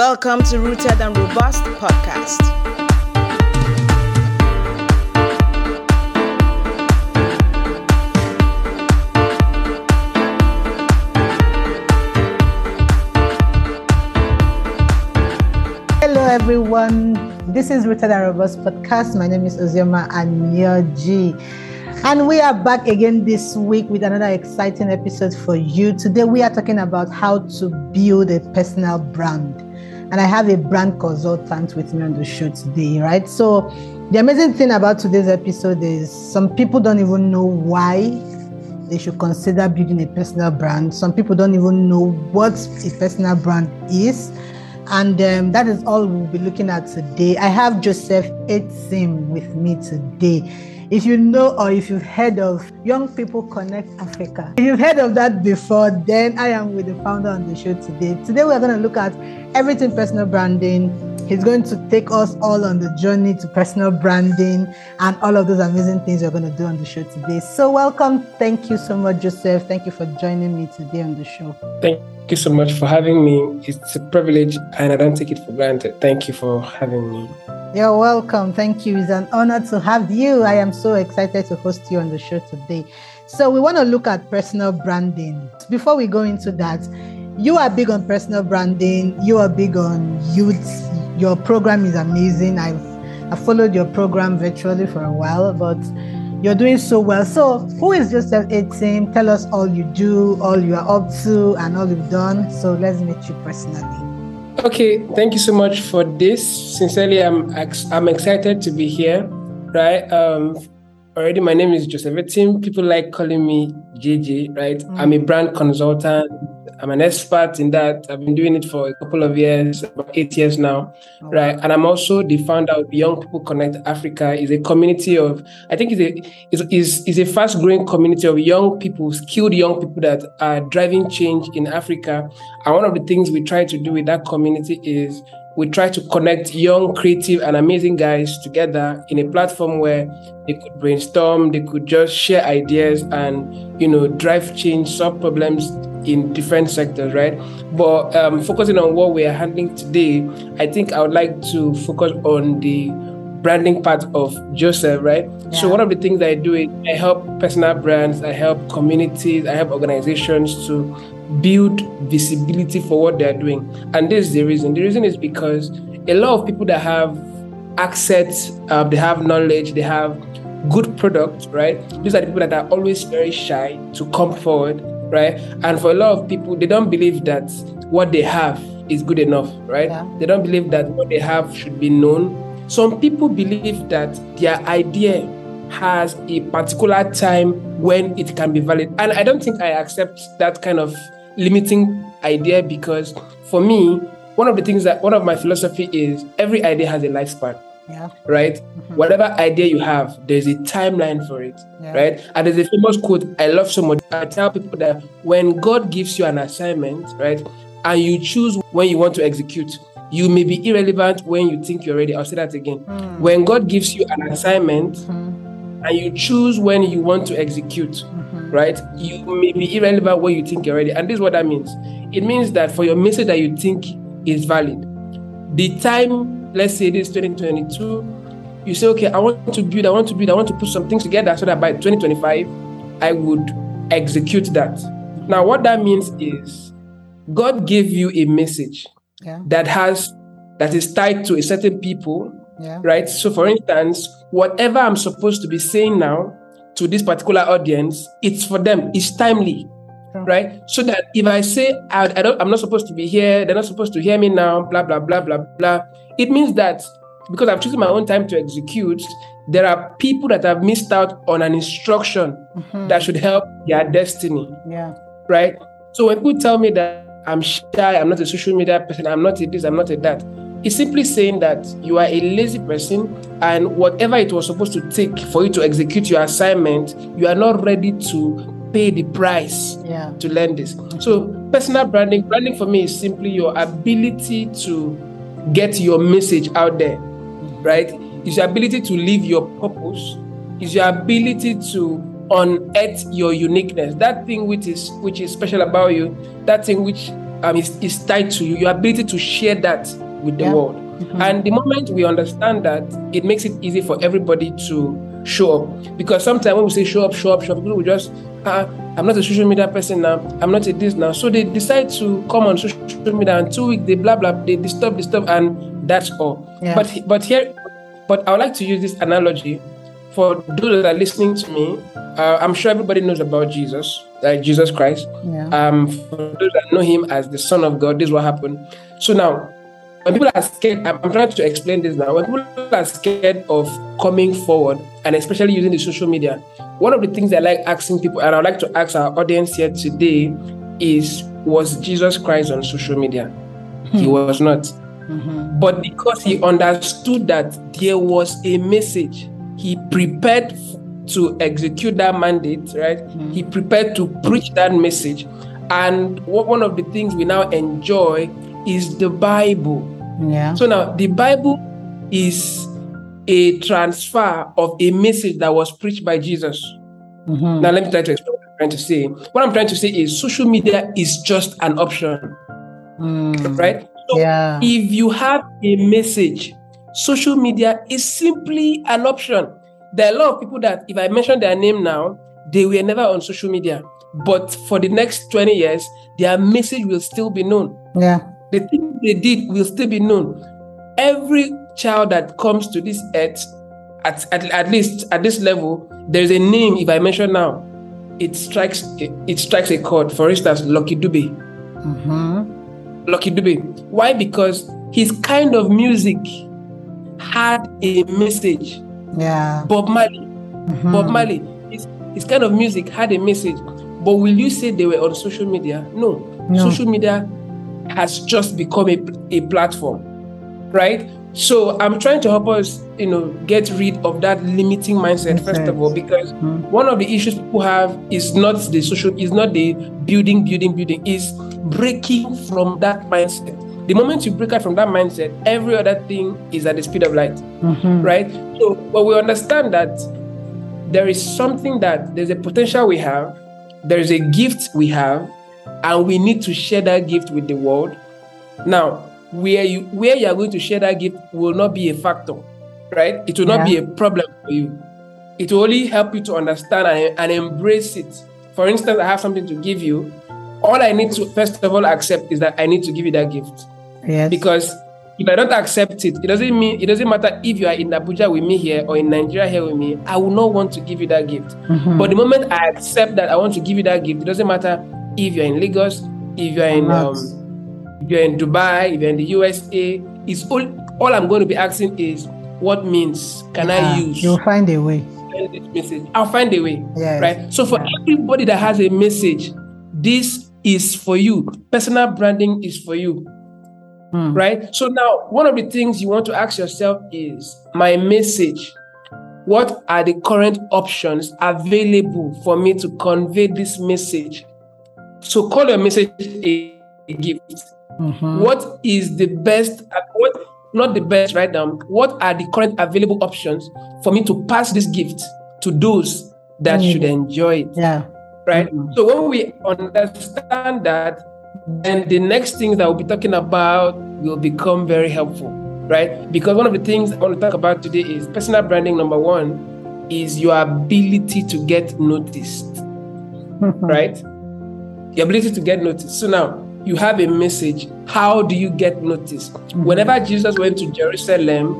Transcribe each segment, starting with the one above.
Welcome to Rooted and Robust podcast. Hello, everyone. This is Rooted and Robust podcast. My name is Ozioma Anioji. And we are back again this week with another exciting episode for you. Today, we are talking about how to build a personal brand. And I have a brand consultant with me on the show today, right? So, the amazing thing about today's episode is some people don't even know why they should consider building a personal brand. Some people don't even know what a personal brand is. And um, that is all we'll be looking at today. I have Joseph Etim with me today. If you know or if you've heard of Young People Connect Africa, if you've heard of that before, then I am with the founder on the show today. Today we're going to look at everything personal branding. He's going to take us all on the journey to personal branding and all of those amazing things we're going to do on the show today. So, welcome. Thank you so much, Joseph. Thank you for joining me today on the show. Thank you so much for having me. It's a privilege and I don't take it for granted. Thank you for having me. You're welcome. Thank you. It's an honor to have you. I am so excited to host you on the show today. So, we want to look at personal branding. Before we go into that, you are big on personal branding, you are big on youth. Your program is amazing. I've I followed your program virtually for a while, but you're doing so well. So, who is Joseph Etim? Tell us all you do, all you are up to, and all you've done. So, let's meet you personally. Okay, thank you so much for this. Sincerely, I'm I'm excited to be here. Right. Um, already, my name is Joseph Etim. People like calling me JJ. Right. Mm. I'm a brand consultant. I'm an expert in that. I've been doing it for a couple of years, about eight years now, oh. right? And I'm also the founder of Young People Connect Africa. is a community of, I think, it's a is, is is a fast growing community of young people, skilled young people that are driving change in Africa. And one of the things we try to do with that community is we try to connect young, creative, and amazing guys together in a platform where they could brainstorm, they could just share ideas and, you know, drive change, solve problems in different sectors, right? But um, focusing on what we are handling today, I think I would like to focus on the branding part of Joseph, right? Yeah. So one of the things I do is I help personal brands, I help communities, I help organizations to build visibility for what they're doing. And this is the reason. The reason is because a lot of people that have access, uh, they have knowledge, they have good product, right? These are the people that are always very shy to come forward right? And for a lot of people, they don't believe that what they have is good enough, right? Yeah. They don't believe that what they have should be known. Some people believe that their idea has a particular time when it can be valid. And I don't think I accept that kind of limiting idea because for me, one of the things that one of my philosophy is every idea has a lifespan. Yeah. Right? Mm-hmm. Whatever idea you have, there's a timeline for it. Yeah. Right? And there's a famous quote I love so much. I tell people that when God gives you an assignment, right, and you choose when you want to execute, you may be irrelevant when you think you're ready. I'll say that again. Mm. When God gives you an assignment mm-hmm. and you choose when you want to execute, mm-hmm. Right, you may be irrelevant when you think you're ready. And this is what that means. It means that for your message that you think is valid, the time let's say this 2022, you say, okay, I want to build, I want to build, I want to put some things together so that by 2025, I would execute that. Now, what that means is God gave you a message yeah. that has that is tied to a certain people, yeah. right? So, for instance, whatever I'm supposed to be saying now to this particular audience, it's for them. It's timely, right? So that if I say I, I don't, I'm not supposed to be here, they're not supposed to hear me now, blah blah blah blah blah. It means that because I've chosen my own time to execute, there are people that have missed out on an instruction mm-hmm. that should help their destiny. Yeah. Right? So when people tell me that I'm shy, I'm not a social media person, I'm not a this, I'm not a that, it's simply saying that you are a lazy person and whatever it was supposed to take for you to execute your assignment, you are not ready to pay the price yeah. to learn this. So personal branding, branding for me is simply your ability to get your message out there, right? It's your ability to live your purpose. It's your ability to unearth your uniqueness. That thing which is which is special about you. That thing which um, is, is tied to you, your ability to share that with the Yeah. world. And the moment we understand that, it makes it easy for everybody to show up. Because sometimes when we say show up, show up, show up, people will just, uh, I'm not a social media person now, I'm not a this now. So they decide to come on social media and two weeks they blah blah, they disturb, disturb, and that's all. Yeah. But but here, but I would like to use this analogy for those that are listening to me. Uh, I'm sure everybody knows about Jesus, uh, Jesus Christ. Yeah. Um, for those that know him as the Son of God, this is what happened. So now, when people are scared, I'm, trying to explain this now. When people are scared of coming forward, and especially using the social media, one of the things I like asking people, and I'd like to ask our audience here today, is was Jesus Christ on social media? He hmm. was not. Mm-hmm. But because he understood that there was a message, he prepared to execute that mandate, right? Hmm. He prepared to preach that message. And what one of the things we now enjoy is the Bible. Yeah. So now the Bible is a transfer of a message that was preached by Jesus. Mhm. Now let me try to explain what I'm trying to say. What I'm trying to say is social media is just an option, Mm. right? So Yeah. if you have a message, social media is simply an option. There are a lot of people that, if I mention their name now, they were never on social media. But for the next 20 years, their message will still be known. Yeah. The thing they did will still be known. Every child that comes to this earth, at, at, at least at this level, there's a name, if I mention now, it strikes it, it strikes a chord. For instance, Lucky Dube. Mm-hmm. Lucky Dube. Why? Because his kind of music had a message. Yeah. Bob Marley. Mhm. Bob Marley. His, his kind of music had a message. But will you say they were on social media? No. No. Social media has just become a, a platform, right? So I'm trying to help us, you know, get rid of that limiting mindset first of all, because Mhm. one of the issues people have is not the social, is not the building, building, building, is breaking from that mindset. The moment you break out from that mindset, every other thing is at the speed of light Mhm. right? So, but we understand that there is something that there's a potential we have, there is a gift we have, and we need to share that gift with the world. Now, where you where you are going to share that gift will not be a factor, right? It will not be a problem for you. It will only help you to understand and, and embrace it. For instance, I have something to give you. All I need to first of all accept is that I need to give you that gift Yes. because if I don't accept it, it doesn't mean it doesn't matter if you are in Abuja with me here or in Nigeria here with me. I will not want to give you that gift. Mhm. But the moment I accept that I want to give you that gift, it doesn't matter if you're in Lagos, if you're in um, if you're in Dubai, if you're in the USA. It's all all I'm going to be asking is what means can Yeah. I use You'll find a way. to send this message? I'll find a way. Yes. Right. So for Yeah. everybody that has a message, this is for you. Personal branding is for you Mm. right? So now, one of the things you want to ask yourself is my message. What are the current options available for me to convey this message? So call your message a a gift. Mhm. What is the best? What not the best right now? What are the current available options for me to pass this gift to those that Mm. should enjoy it? Yeah. right? Mhm. So when we understand that, then the next things that we'll be talking about will become very helpful, right? Because one of the things I want to talk about today is personal branding. Number one is your ability to get noticed, right? Your ability to get noticed. So now you have a message. How do you get noticed? Whenever Jesus went to Jerusalem,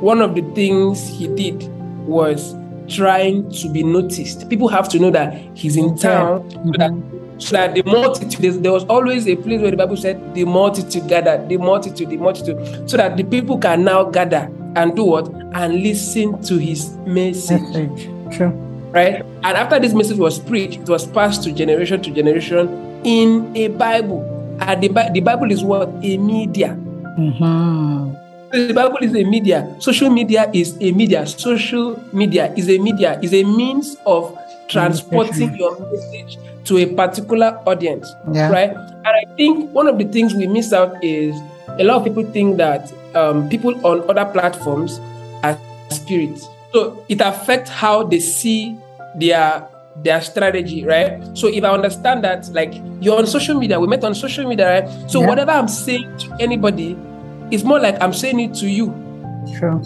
one of the things he did was trying to be noticed. People have to know that he's in town so that mm-hmm. so that the multitude there- there was always a place where the Bible said the multitude gathered, the multitude, the multitude, so that the people can now gather and do what and listen to his message Message. True. Right? And after this message was preached, it was passed to generation to generation in a Bible. And the, the Bible is what? A media. Mm-hmm. The Bible is a media. Social media is a media. Social media is a media, is a means of transporting your message to a particular audience. Yeah. Right? And I think one of the things we miss out is a lot of people think that um, people on other platforms are spirits. So it affects how they see their their strategy, right? So if I understand that, like you're on social media, we met on social media, right? So Yeah. whatever I'm saying to anybody, it's more like I'm saying it to you True.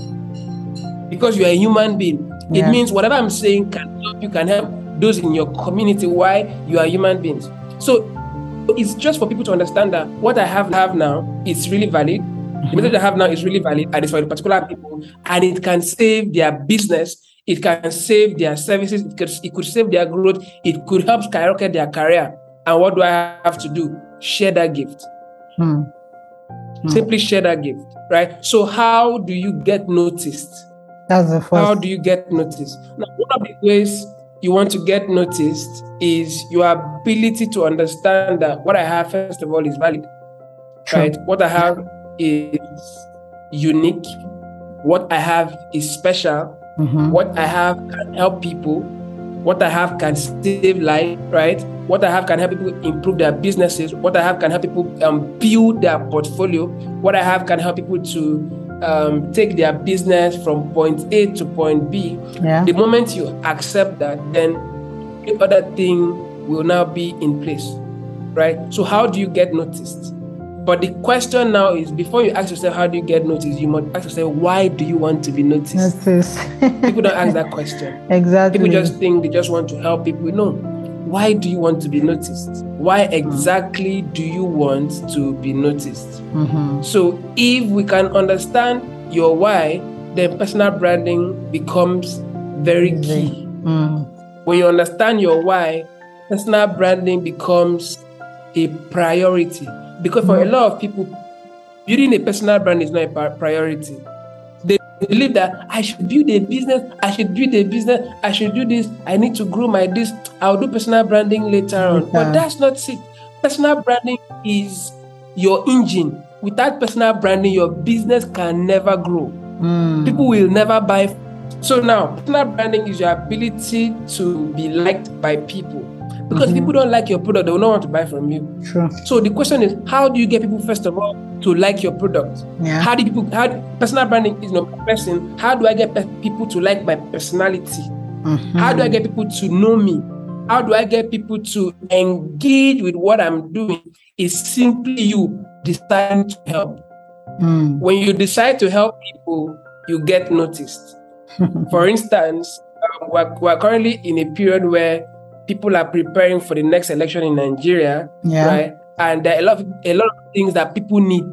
because you're a human being. Yeah. It means whatever I'm saying can help you, can help those in your community. Why you are human beings. So it's just for people to understand that what I have have now is really valid. The method I have now is really valid and it's for particular people, and it can save their business. It can save their services. It could, it could save their growth. It could help skyrocket their career. And what do I have to do? Share that gift. Hmm. Simply share that gift, right? So how do you get noticed? That's the first. How do you get noticed? Now, one of the ways you want to get noticed is your ability to understand that what I have, first of all, is valid. True. Right? What I have is unique. What I have is special. Mhm. What I have can help people. What I have can save life, right? What I have can help people improve their businesses. What I have can help people um, build their portfolio. What I have can help people to um, take their business from point A to point B. Yeah. The moment you accept that, then the other thing will now be in place, right? So, how do you get noticed? But the question now is before you ask yourself, how do you get noticed? You must ask yourself, why do you want to be noticed? Notice. People don't ask that question. exactly. People just think they just want to help people. No. Why do you want to be noticed? Why exactly do you want to be noticed? Mhm. So, if we can understand your why, then personal branding becomes very key. Mm. When you understand your why, personal branding becomes a priority. Because for a lot of people, building a personal brand is not a priority. They believe that I should build a business, I should build a business, I should do this, I need to grow my this, I'll do personal branding later on. But that's not it. Personal branding is your engine. Without personal branding, your business can never grow Mm. people will never buy. So now, personal branding is your ability to be liked by people. Because if people don't like your product, they will not want to buy from you. True. So the question is, how do you get people first of all to like your product? Yeah. How do people? How personal branding is not person. How do I get pe- people to like my personality? Mhm. How do I get people to know me? How do I get people to engage with what I'm doing? Is simply you deciding to help. Mm. When you decide to help people, you get noticed. For instance, um, we're, we're currently in a period where people are preparing for the next election in Nigeria, Yeah. right? And there are a lot of a lot of things that people need.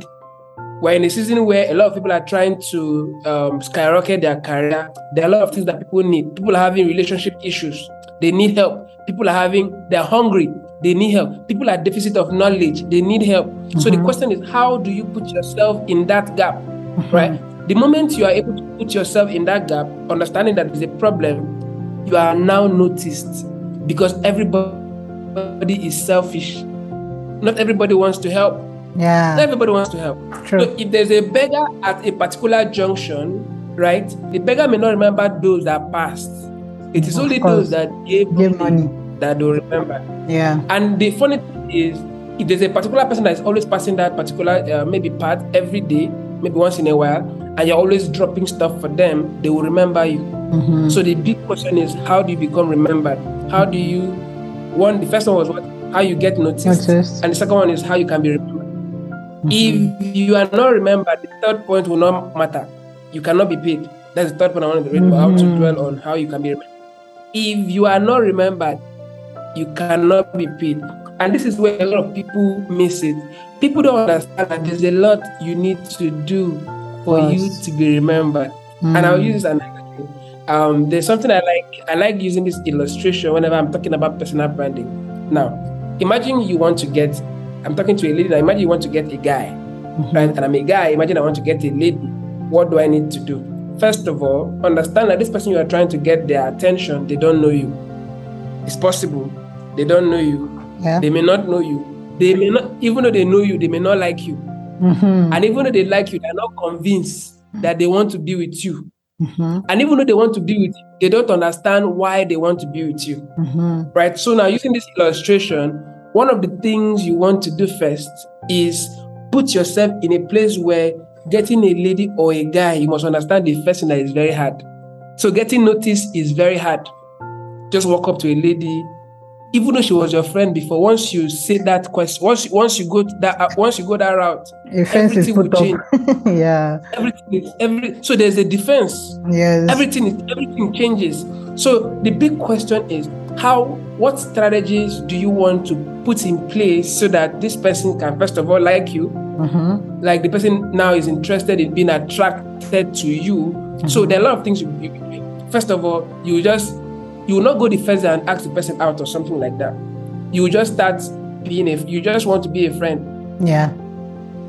We're in a season where a lot of people are trying to um, skyrocket their career. There are a lot of things that people need. People are having relationship issues. They need help. People are having, they're hungry. They need help. People are deficit of knowledge. They need help. So the question is, how do you put yourself in that gap, right? The moment you are able to put yourself in that gap, understanding that there's a problem, you are now noticed because everybody is selfish. Not everybody wants to help. Yeah. Not everybody wants to help. True. So if there's a beggar at a particular junction, right, the beggar may not remember those that passed. It is Of only course. those that gave Give money that they'll remember. Yeah. And the funny thing is, if there's a particular person that is always passing that particular uh, maybe part every day, maybe once in a while, and you're always dropping stuff for them, they will remember you. Mhm. So the big question is, how do you become remembered? How do you? One, the first one was what? How you get noticed, Noticed. and the second one is how you can be remembered. If you are not remembered, the third point will not matter. You cannot be paid. That's the third point I wanted to read. How to Mhm. dwell on how you can be remembered. If you are not remembered, you cannot be paid. And this is where a lot of people miss it. People don't understand that there's a lot you need to do for you to be remembered. And I'll use an. Um, there's something I like. I like using this illustration whenever I'm talking about personal branding. Now, imagine you want to get. I'm talking to a lady. Now, imagine you want to get a guy, right? And I'm a guy. Imagine I want to get a lady. What do I need to do? First of all, understand that this person you are trying to get their attention, they don't know you. It's possible they don't know you. Yeah. They may not know you. They may not, even though they know you, they may not like you. Mhm. And even though they like you, they're not convinced that they want to be with you. Mhm. And even though they want to be with you, they don't understand why they want to be with you. Mhm. Right? So now using this illustration, one of the things you want to do first is put yourself in a place where getting a lady or a guy, you must understand the first thing that is very hard. So getting noticed is very hard. just walk up to a lady, even though she was your friend before. Once you say that question, once once you go that uh, once you go that route, is everything will change. yeah. Everything is every so there's a defense. Yes. Everything is everything changes. So the big question is how what strategies do you want to put in place so that this person can first of all like you, Mhm. like the person now is interested in being attracted to you. So there are a lot of things you, you you- first of all, you just you will not go the first day and ask the person out or something like that. You will just start being a you just want to be a friend. Yeah.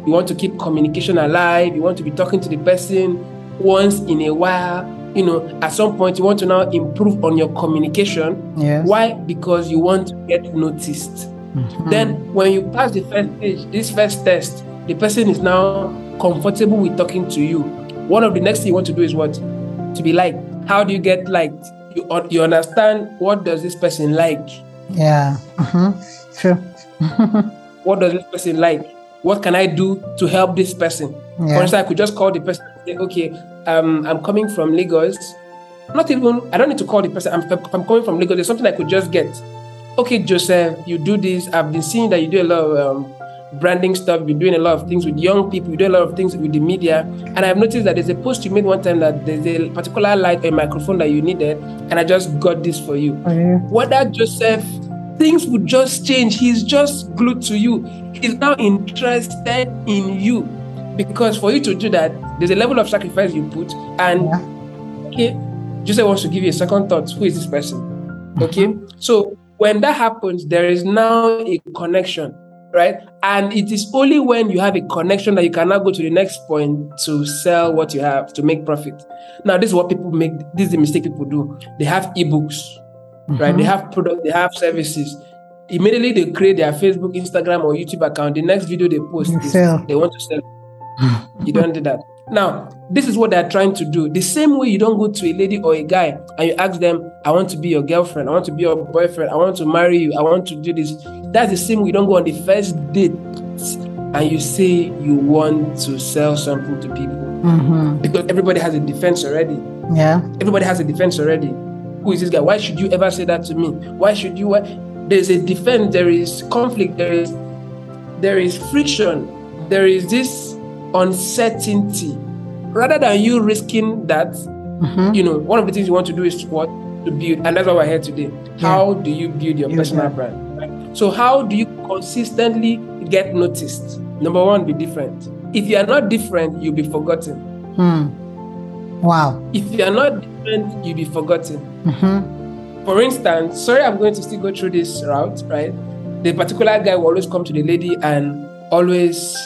You want to keep communication alive. You want to be talking to the person once in a while. You know, at some point, you want to now improve on your communication. Yes. Why? Because you want to get noticed. Mhm. Then, when you pass the first stage, this first test, the person is now comfortable with talking to you. One of the next thing you want to do is what? To be liked. How do you get liked? You, you understand what does this person like? Yeah. Mhm. True. What does this person like? What can I do to help this person? For instance, I could just call the person and say, okay, um, I'm coming from Lagos. Not even, I don't need to call the person. I'm, I'm coming from Lagos, there's something I could just get. Okay, Joseph, you do this. I've been seeing that you do a lot of um, branding stuff. Been doing a lot of things with young people. You do a lot of things with the media. And I've noticed that there's a post you made one time that there's a particular light or microphone that you needed. And I just got this for you. Oh, what Whether Joseph, things would just change. He's just glued to you. He's now interested in you. Because for you to do that, there's a level of sacrifice you put. And Yeah. okay, Joseph wants to give you a second thought. Who is this person? Okay. Mm-hmm. So when that happens, there is now a connection, right? And it is only when you have a connection that you can now go to the next point to sell what you have to make profit. Now, this is what people make. This is the mistake people do. They have ebooks, right? Mm-hmm. They have product, they have services. Immediately they create their Facebook, Instagram, or YouTube account. The next video they post is they want to sell. You don't do that. Now, this is what they're trying to do. The same way you don't go to a lady or a guy and you ask them, I want to be your girlfriend, I want to be your boyfriend, I want to marry you, I want to do this. That's the same way you don't go on the first date and you say you want to sell something to people. Mhm. Because everybody has a defense already. Yeah. Everybody has a defense already. Who is this guy? Why should you ever say that to me? Why should you? Why? There's a defense. There is conflict. There is there is friction. There is this uncertainty. Rather than you risking that, Mhm. you know, one of the things you want to do is what to build, and that's why we're here today. How do you build your personal brand? right? So how do you consistently get noticed? Number one, be different. If you are not different, you'll be forgotten. Hmm. Wow. If you are not different, you'll be forgotten. Mhm. For instance, sorry, I'm going to still go through this route, right? The particular guy will always come to the lady and always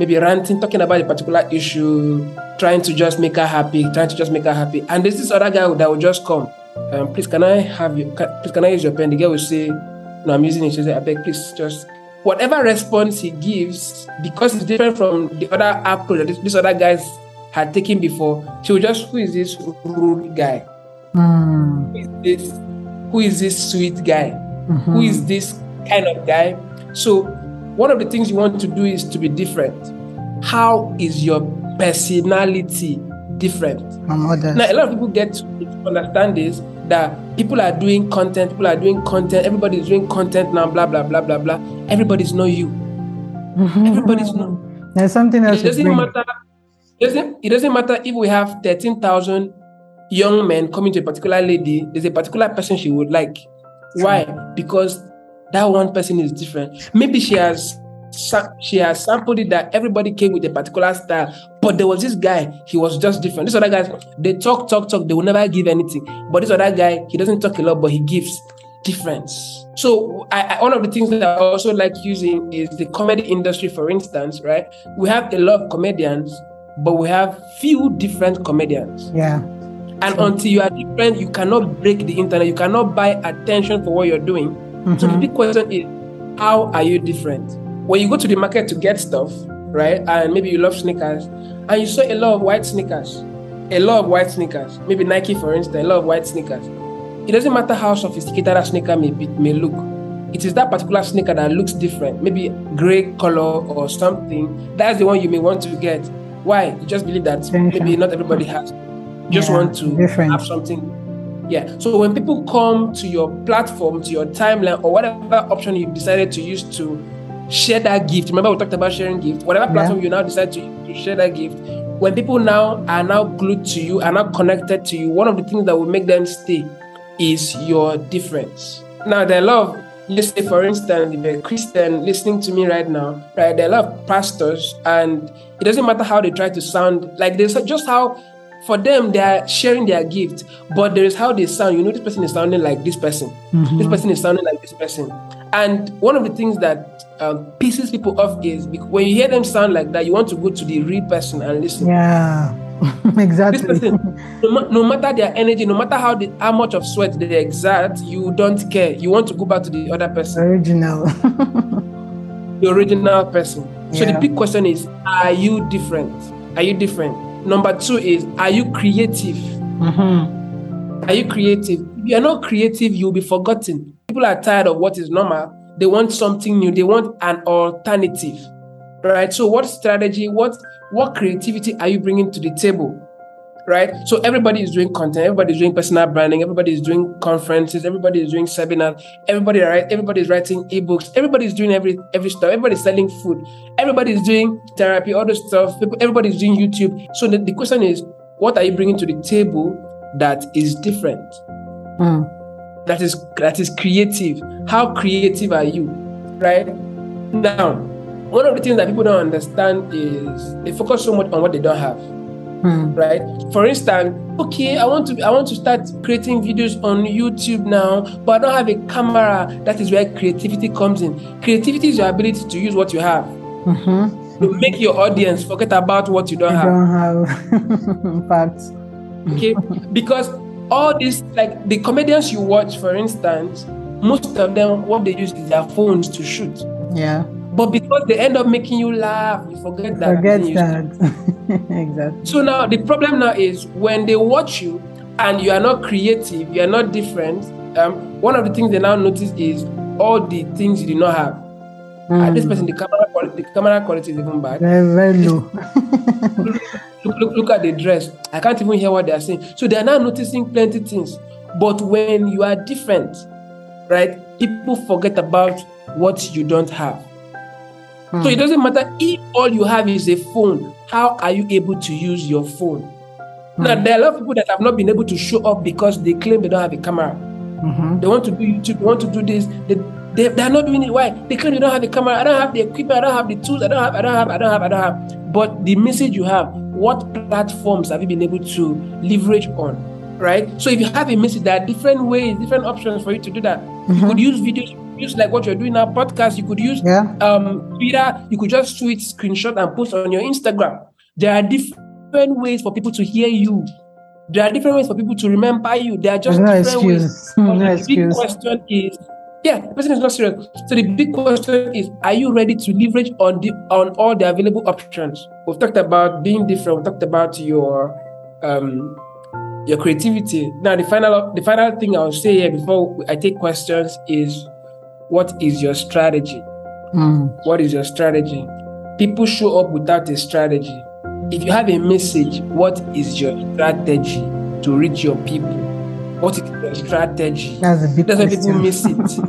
maybe ranting, talking about a particular issue, trying to just make her happy, trying to just make her happy. And there's this other guy that will just come. Um, please, can I have you? Can, please, can I use your pen? The guy will say, "No, I'm using it." She say, "I beg, please, just." Whatever response he gives, because it's different from the other approach that this, other guys had taken before, she will just, "Who is this rude guy?" Hmm. who is this who is this sweet guy Mhm. who is this kind of guy so one of the things you want to do is to be different how is your personality different From others. now a lot of people get to understand this that people are doing content people are doing content everybody's doing content now blah blah blah blah blah everybody's not you mm-hmm. everybody's not There's something else. it doesn't bring. matter. It doesn't, it doesn't matter if we have 13,000 young men coming to a particular lady, there's a particular person she would like. Why? Because that one person is different. Maybe she has she has sampled it that everybody came with a particular style, but there was this guy, he was just different. This other guys, they talk, talk, talk, they will never give anything. But this other guy, he doesn't talk a lot, but he gives difference. So I, I, one of the things that I also like using is the comedy industry, for instance, right? We have a lot of comedians, but we have few different comedians. Yeah. And until you are different, you cannot break the internet. You cannot buy attention for what you're doing. So the Mhm. big question is, how are you different? When you go to the market to get stuff, right? And maybe you love sneakers, and you saw a lot of white sneakers, a lot of white sneakers. Maybe Nike, for instance, a lot of white sneakers. It doesn't matter how sophisticated a sneaker may be, may look. It is that particular sneaker that looks different, maybe gray color or something. That's the one you may want to get. Why? You just believe that maybe not everybody has. You just Yeah, want to different. have something Yeah. So when people come to your platform, to your timeline, or whatever option you've decided to use to share that gift, remember we talked about sharing gift, whatever platform yeah. you now decide to, to share that gift, when people now are now glued to you, are now connected to you, one of the things that will make them stay is your difference. Now, there are a lot of, let's say, for instance, if a Christian listening to me right now, right, there are a lot of pastors, and it doesn't matter how they try to sound, like there's just how for them they are sharing their gift but there is how they sound. You know this person is sounding like this person. Mm-hmm. this person is sounding like this person. And one of the things that um, pisses people off is when you hear them sound like that you want to go to the real person and listen. Yeah. Exactly. this person, no, no, matter their energy no matter how the, how much of sweat they exert you don't care. You want to go back to the other person. Original. The original person. So yeah. the big question is are you different? Are you different Number two is, are you creative? Mm-hmm. Are you creative? If you are not creative, you'll be forgotten. People are tired of what is normal. They want something new. They want an alternative, right? So, what strategy, what what creativity are you bringing to the table? Right? So everybody is doing content, everybody is doing personal branding, everybody is doing conferences, everybody is doing seminars, everybody right, everybody is writing ebooks, everybody is doing every every stuff, everybody is selling food, everybody is doing therapy, all this stuff, everybody is doing YouTube. So the, the question is, what are you bringing to the table that is different? Mm. That is that is creative. How creative are you? Right? Now, one of the things that people don't understand is they focus so much on what they don't have. Hmm. Right. For instance, okay, I want to I want to start creating videos on YouTube now, but I don't have a camera. That is where creativity comes in. Creativity is your ability to use what you have. Mm-hmm. To make your audience forget about what you don't you have. Don't have facts. okay, because all these like the comedians you watch, for instance, most of them what they use is their phones to shoot. Yeah. But because they end up making you laugh, you forget that. Forget that. exactly. So now the problem now is when they watch you and you are not creative, you are not different. Um, one of the things they now notice is all the things you do not have. Mm. This person, the camera quality, the camera quality is even bad. Very, very low. look, look, look at the dress. I can't even hear what they are saying. So they are now noticing plenty things. But when you are different, right, people forget about what you don't have. So it doesn't matter if all you have is a phone. How are you able to use your phone? Mm-hmm. Now there are a lot of people that have not been able to show up because they claim they don't have a camera. Mm-hmm. They want to do YouTube, they want to do this. They, they, they are not doing it. Why? They claim they don't have a camera. I don't have the equipment. I don't have the tools. I don't have. I don't have. I don't have. I don't have. But the message you have, what platforms have you been able to leverage on? Right. So if you have a message, there are different ways, different options for you to do that. Mm-hmm. You could use videos use like what you're doing now, podcast. You could use yeah. um, Twitter. You could just tweet, screenshot, and post on your Instagram. There are different ways for people to hear you. There are different ways for people to remember you. There are just no different excuse. ways. No the excuse. big question is, yeah, the person is not serious. So the big question is, are you ready to leverage on the on all the available options? We've talked about being different. We've talked about your um, your creativity. Now, the final the final thing I'll say here before I take questions is what is your strategy? Mm. What is your strategy? People show up without a strategy. If you have a message, what is your strategy to reach your people? What is your strategy? That's a big That's why people miss it.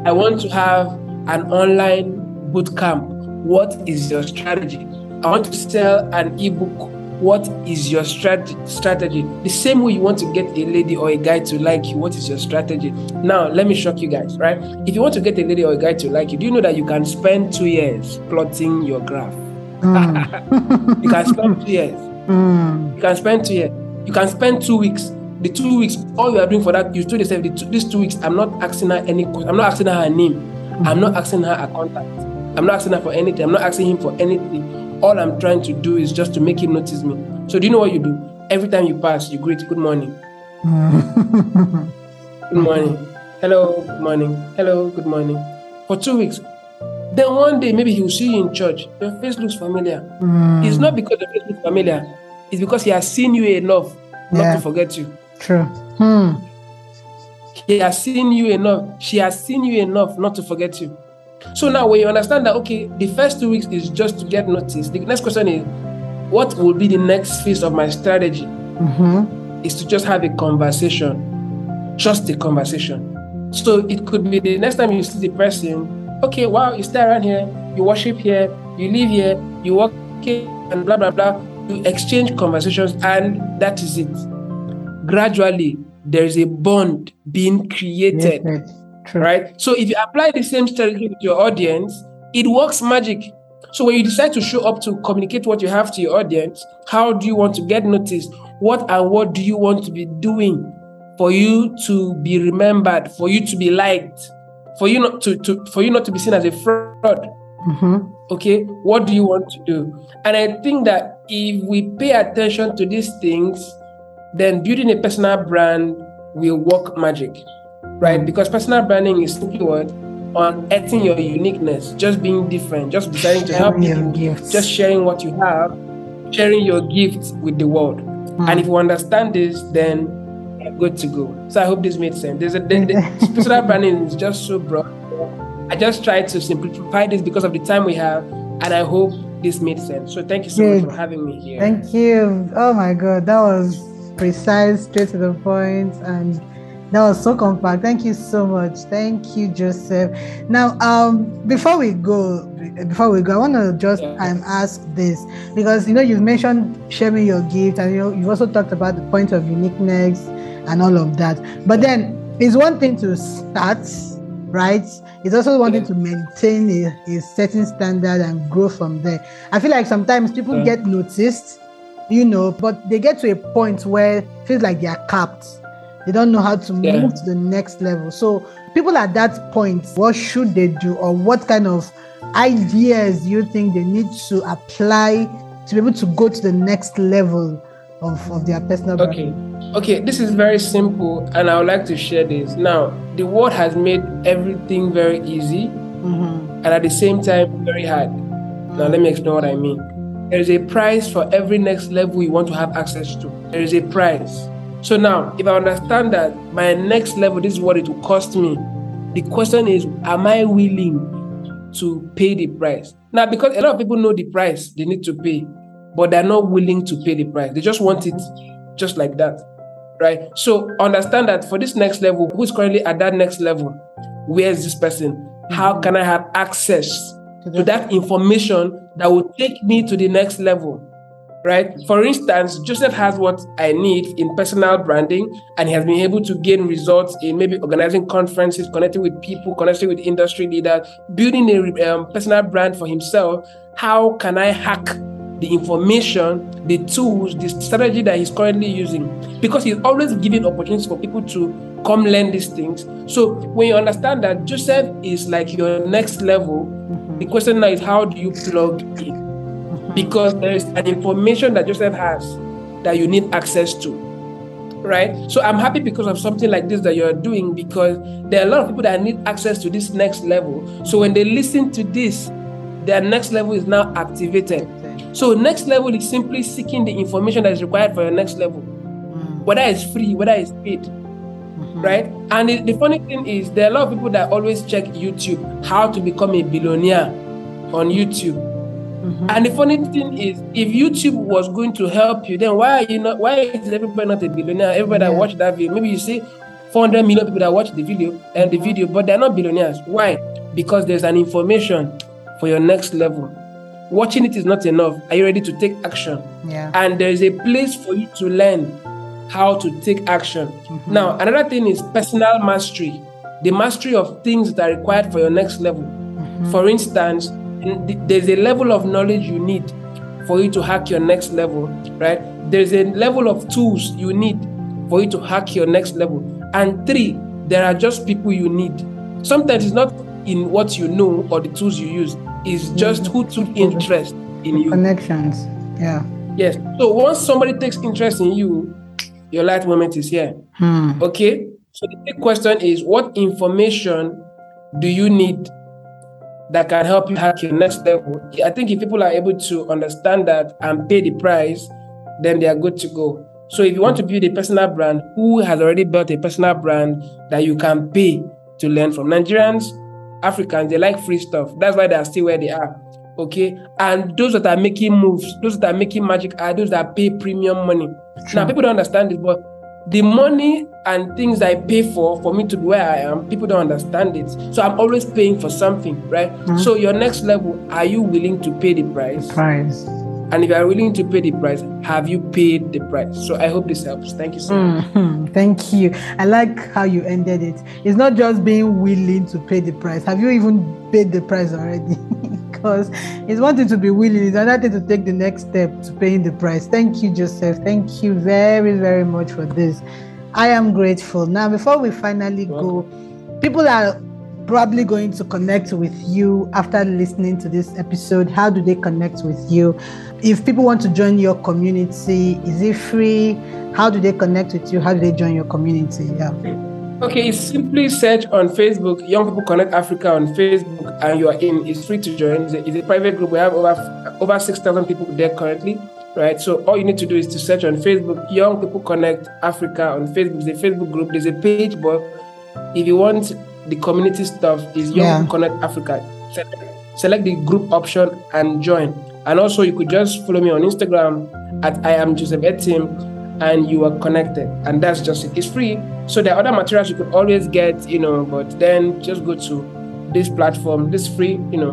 I want to have an online boot camp. What is your strategy? I want to sell an ebook what is your strat- strategy? The same way you want to get a lady or a guy to like you, what is your strategy? Now, let me shock you guys, right? If you want to get a lady or a guy to like you, do you know that you can spend two years plotting your graph? Mm. you can spend two years. Mm. You can spend two years. You can spend two weeks. The two weeks, all you are doing for that, you told yourself, two, these two weeks, I'm not asking her any, I'm not asking her her name. I'm not asking her a contact. I'm not asking her for anything. I'm not asking him for anything all I'm trying to do is just to make him notice me. So do you know what you do? Every time you pass, you greet good morning. good morning. Hello, good morning. Hello, good morning. For two weeks. Then one day maybe he will see you in church. Your face looks familiar. Mm. It's not because your face looks familiar. It's because he has seen you enough not yeah. to forget you. True. Hmm. He has seen you enough. She has seen you enough not to forget you. So now, when you understand that, okay, the first two weeks is just to get noticed, the next question is, what will be the next phase of my strategy? Mm-hmm. Is to just have a conversation. just a conversation. So it could be the next time you see the person, okay, wow, you stay around here, you worship here, you live here, you work here, and blah blah blah. You exchange conversations, and that is it. Gradually, there is a bond being created. Yes, True. Right? So if you apply the same strategy with your audience, it works magic. So when you decide to show up to communicate what you have to your audience, how do you want to get noticed? What and what do you want to be doing for you to be remembered, for you to be liked, for you not to, to for you not to be seen as a fraud? Mm-hmm. Okay, what do you want to do? And I think that if we pay attention to these things, then building a personal brand will work magic, right? Because personal branding is simply what acting your uniqueness, just being different, just deciding to help people, gifts. just sharing what you have, sharing your gifts with the world. Hmm. And if you understand this, then you're good to go. So I hope this made sense. There's a the, the personal branding is just so broad. I just tried to simplify this because of the time we have, and I hope this made sense. So thank you so much for having me here. Thank you. Oh my God, that was precise, straight to the point, and that was so compact. Thank you so much. Thank you, Joseph. Now, um, before we go, before we go, I want to just Yeah. um, ask this because you know you've mentioned sharing your gift, and you know you've also talked about the point of uniqueness and all of that. But then it's one thing to start, right? It's also one thing Yeah. to maintain a, a certain standard and grow from there. I feel like sometimes people Yeah. get noticed, you know, but they get to a point where it feels like they are capped. They don't know how to Yeah. move to the next level. So people at that point, what should they do, or what kind of ideas do you think they need to apply to be able to go to the next level of, of their personal brand? Okay. Okay, this is very simple, and I would like to share this. Now, the world has made everything very easy Mhm. and at the same time very hard. Now, let me explain what I mean. There is a price for every next level you want to have access to. There is a price. So now, if I understand that my next level, this is what it will cost me, the question is, am I willing to pay the price? Now, because a lot of people know the price they need to pay, but they're not willing to pay the price. They just want it just like that. Right? So understand that for this next level, who's currently at that next level? Where is this person? How mm-hmm. can I have access to that information that will take me to the next level? Right? For instance, Joseph has what I need in personal branding, and he has been able to gain results in maybe organizing conferences, connecting with people, connecting with industry leaders, building a um, personal brand for himself. How can I hack the information, the tools, the strategy that he's currently using? Because he's always giving opportunities for people to come learn these things. So when you understand that Joseph is like your next level, the question now is how do you plug in? Because there is an information that Joseph has that you need access to. Right? So I'm happy because of something like this that you're doing because there are a lot of people that need access to this next level. So when they listen to this, their next level is now activated. So next level is simply seeking the information that is required for your next level, whether it's free, whether it's paid, right? And the, the funny thing is, there are a lot of people that always check YouTube how to become a billionaire on YouTube. Mm-hmm. And the funny thing is, if YouTube was going to help you, then why are you not? Why is everybody not a billionaire? Everybody that watched that video, maybe you see 400 million people that watch the video and the video, but they're not billionaires. Why? Because there's an information for your next level. Watching it is not enough. Are you ready to take action? Yeah. and there is a place for you to learn how to take action. Mm-hmm. Now, another thing is personal mastery, the mastery of things that are required for your next level. Mm-hmm. For instance, there's a level of knowledge you need for you to hack your next level, right? There's a level of tools you need for you to hack your next level. And three, there are just people you need. Sometimes it's not in what you know or the tools you use, it's just who took interest in you. Connections. Yeah. Yes. So once somebody takes interest in you, your light moment is here. Hmm. Okay. So the big question is what information do you need that can help you hack your next level? I think if people are able to understand that and pay the price, then they are good to go. So if you want to build a personal brand, who has already built a personal brand that you can pay to learn from? Nigerians, Africans, they like free stuff. That's why they are still where they are. Okay. And those that are making moves, those that are making magic are those that pay premium money. Now people don't understand this, but the money and things I pay for for me to be where I am, people don't understand it. So I'm always paying for something, right? Mm-hmm. So your next level, are you willing to pay the price? Price. And if you are willing to pay the price, have you paid the price? So I hope this helps. Thank you so much. Mhm. Thank you. I like how you ended it. It's not just being willing to pay the price. Have you even paid the price already? because it's one thing to be willing, it's another thing to take the next step to paying the price. Thank you, Joseph. Thank you very, very much for this. I am grateful. Now, before we finally go, people are probably going to connect with you after listening to this episode. How do they connect with you? If people want to join your community, is it free? How do they connect with you? How do they join your community? Yeah. Okay, simply search on Facebook, Young People Connect Africa on Facebook, and you are in. It's free to join. It's a, it's a private group. We have over over six thousand people there currently, right? So all you need to do is to search on Facebook, Young People Connect Africa on Facebook. There's a Facebook group. There's a page, but if you want the community stuff, is Young Yeah. Connect Africa. Select, select the group option and join. And also, you could just follow me on Instagram at I am Joseph Etim, and you are connected. And that's just it. It's free. So there are other materials you could always get, you know, but then just go to this platform, this free, you know,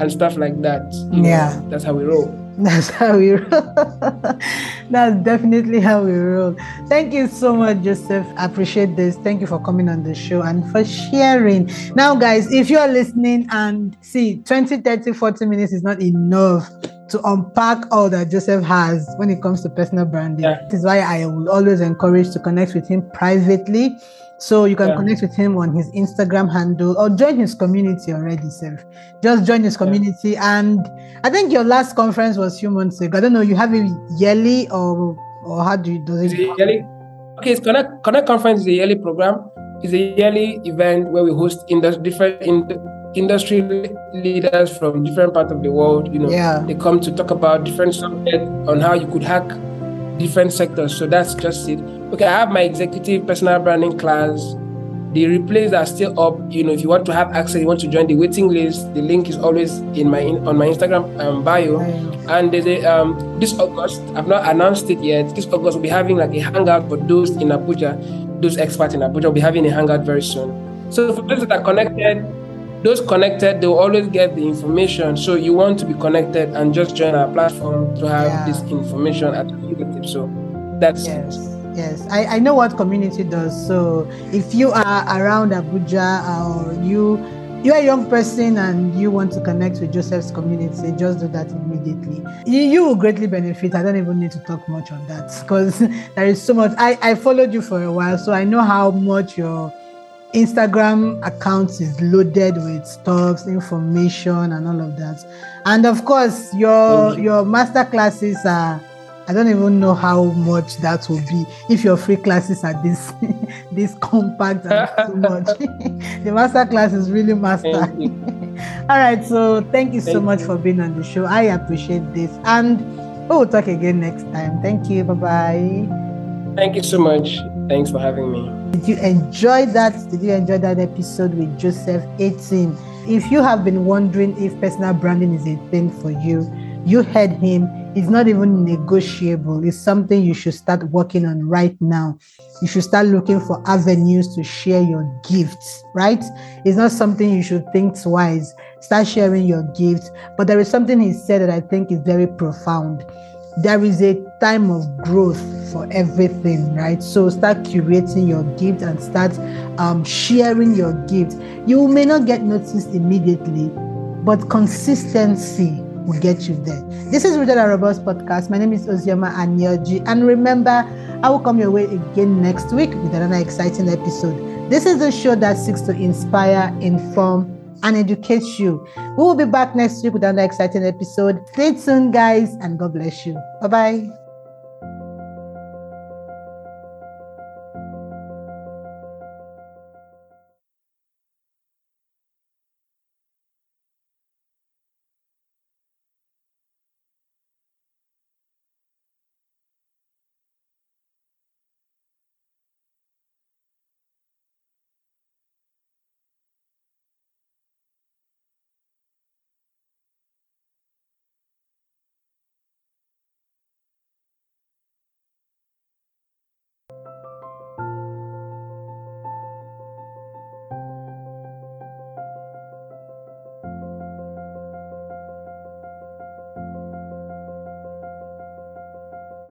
and stuff like that. you know. Yeah. that's how we roll. That's how we roll. That's definitely how we roll. Thank you so much, Joseph. I appreciate this. Thank you for coming on the show and for sharing. Now, guys, if you're listening and see 20, 30, 40 minutes is not enough to unpack all that Joseph has when it comes to personal branding. Yeah. This is why I will always encourage to connect with him privately. So you can Yeah. connect with him on his Instagram handle or join his community already, Seth. Just join his community. And I think your last conference was a few months ago. I don't know, you have it yearly or or how do you It's it yearly, okay, it's Connect, Connect Conference is a yearly program. It's a yearly event where we host indus- different in, industry leaders from different parts of the world. You know, Yeah. they come to talk about different subjects on how you could hack different sectors. So that's just it. Okay, I have my executive personal branding class. The replays are still up. You know, if you want to have access, you want to join the waiting list. The link is always in my in, on my Instagram um, bio. And there's a um this August, I've not announced it yet. This August we'll be having like a hangout for those in Abuja, those experts in Abuja We'll be having a hangout very soon. So for those that are connected, those connected, they'll always get the information. So you want to be connected and just join our platform to have Yeah. this information at your fingertips. So that's Yes, yes. I, I know what community does. So if you are around Abuja or you you're a young person and you want to connect with Joseph's community, just do that immediately. You, you will greatly benefit. I don't even need to talk much on that because there is so much. I, I followed you for a while, so I know how much your Instagram account is loaded with stuff, information, and all of that. And of course, your your master classes are I don't even know how much that will be if your free classes are this this compact and so much. the master class is really master. All right, so thank you so Thank much you. for being on the show. I appreciate this, and we will talk again next time. Thank you. Bye bye. Thank you so much. Thanks for having me. Did you enjoy that? Did you enjoy that episode with Joseph Etim? If you have been wondering if personal branding is a thing for you, you heard him. It's not even negotiable. It's something you should start working on right now. You should start looking for avenues to share your gifts, right? It's not something you should think twice. Start sharing your gifts. But there is something he said that I think is very profound there is a time of growth for everything, right? So start curating your gift and start um, sharing your gift. You may not get noticed immediately, but consistency will get you there. This is Rooted and Podcast. My name is Ozioma Anioji. And remember, I will come your way again next week with another exciting episode. This is the show that seeks to inspire, inform, and educate you. We will be back next week with another exciting episode. Stay tuned, guys, and God bless you. Bye bye.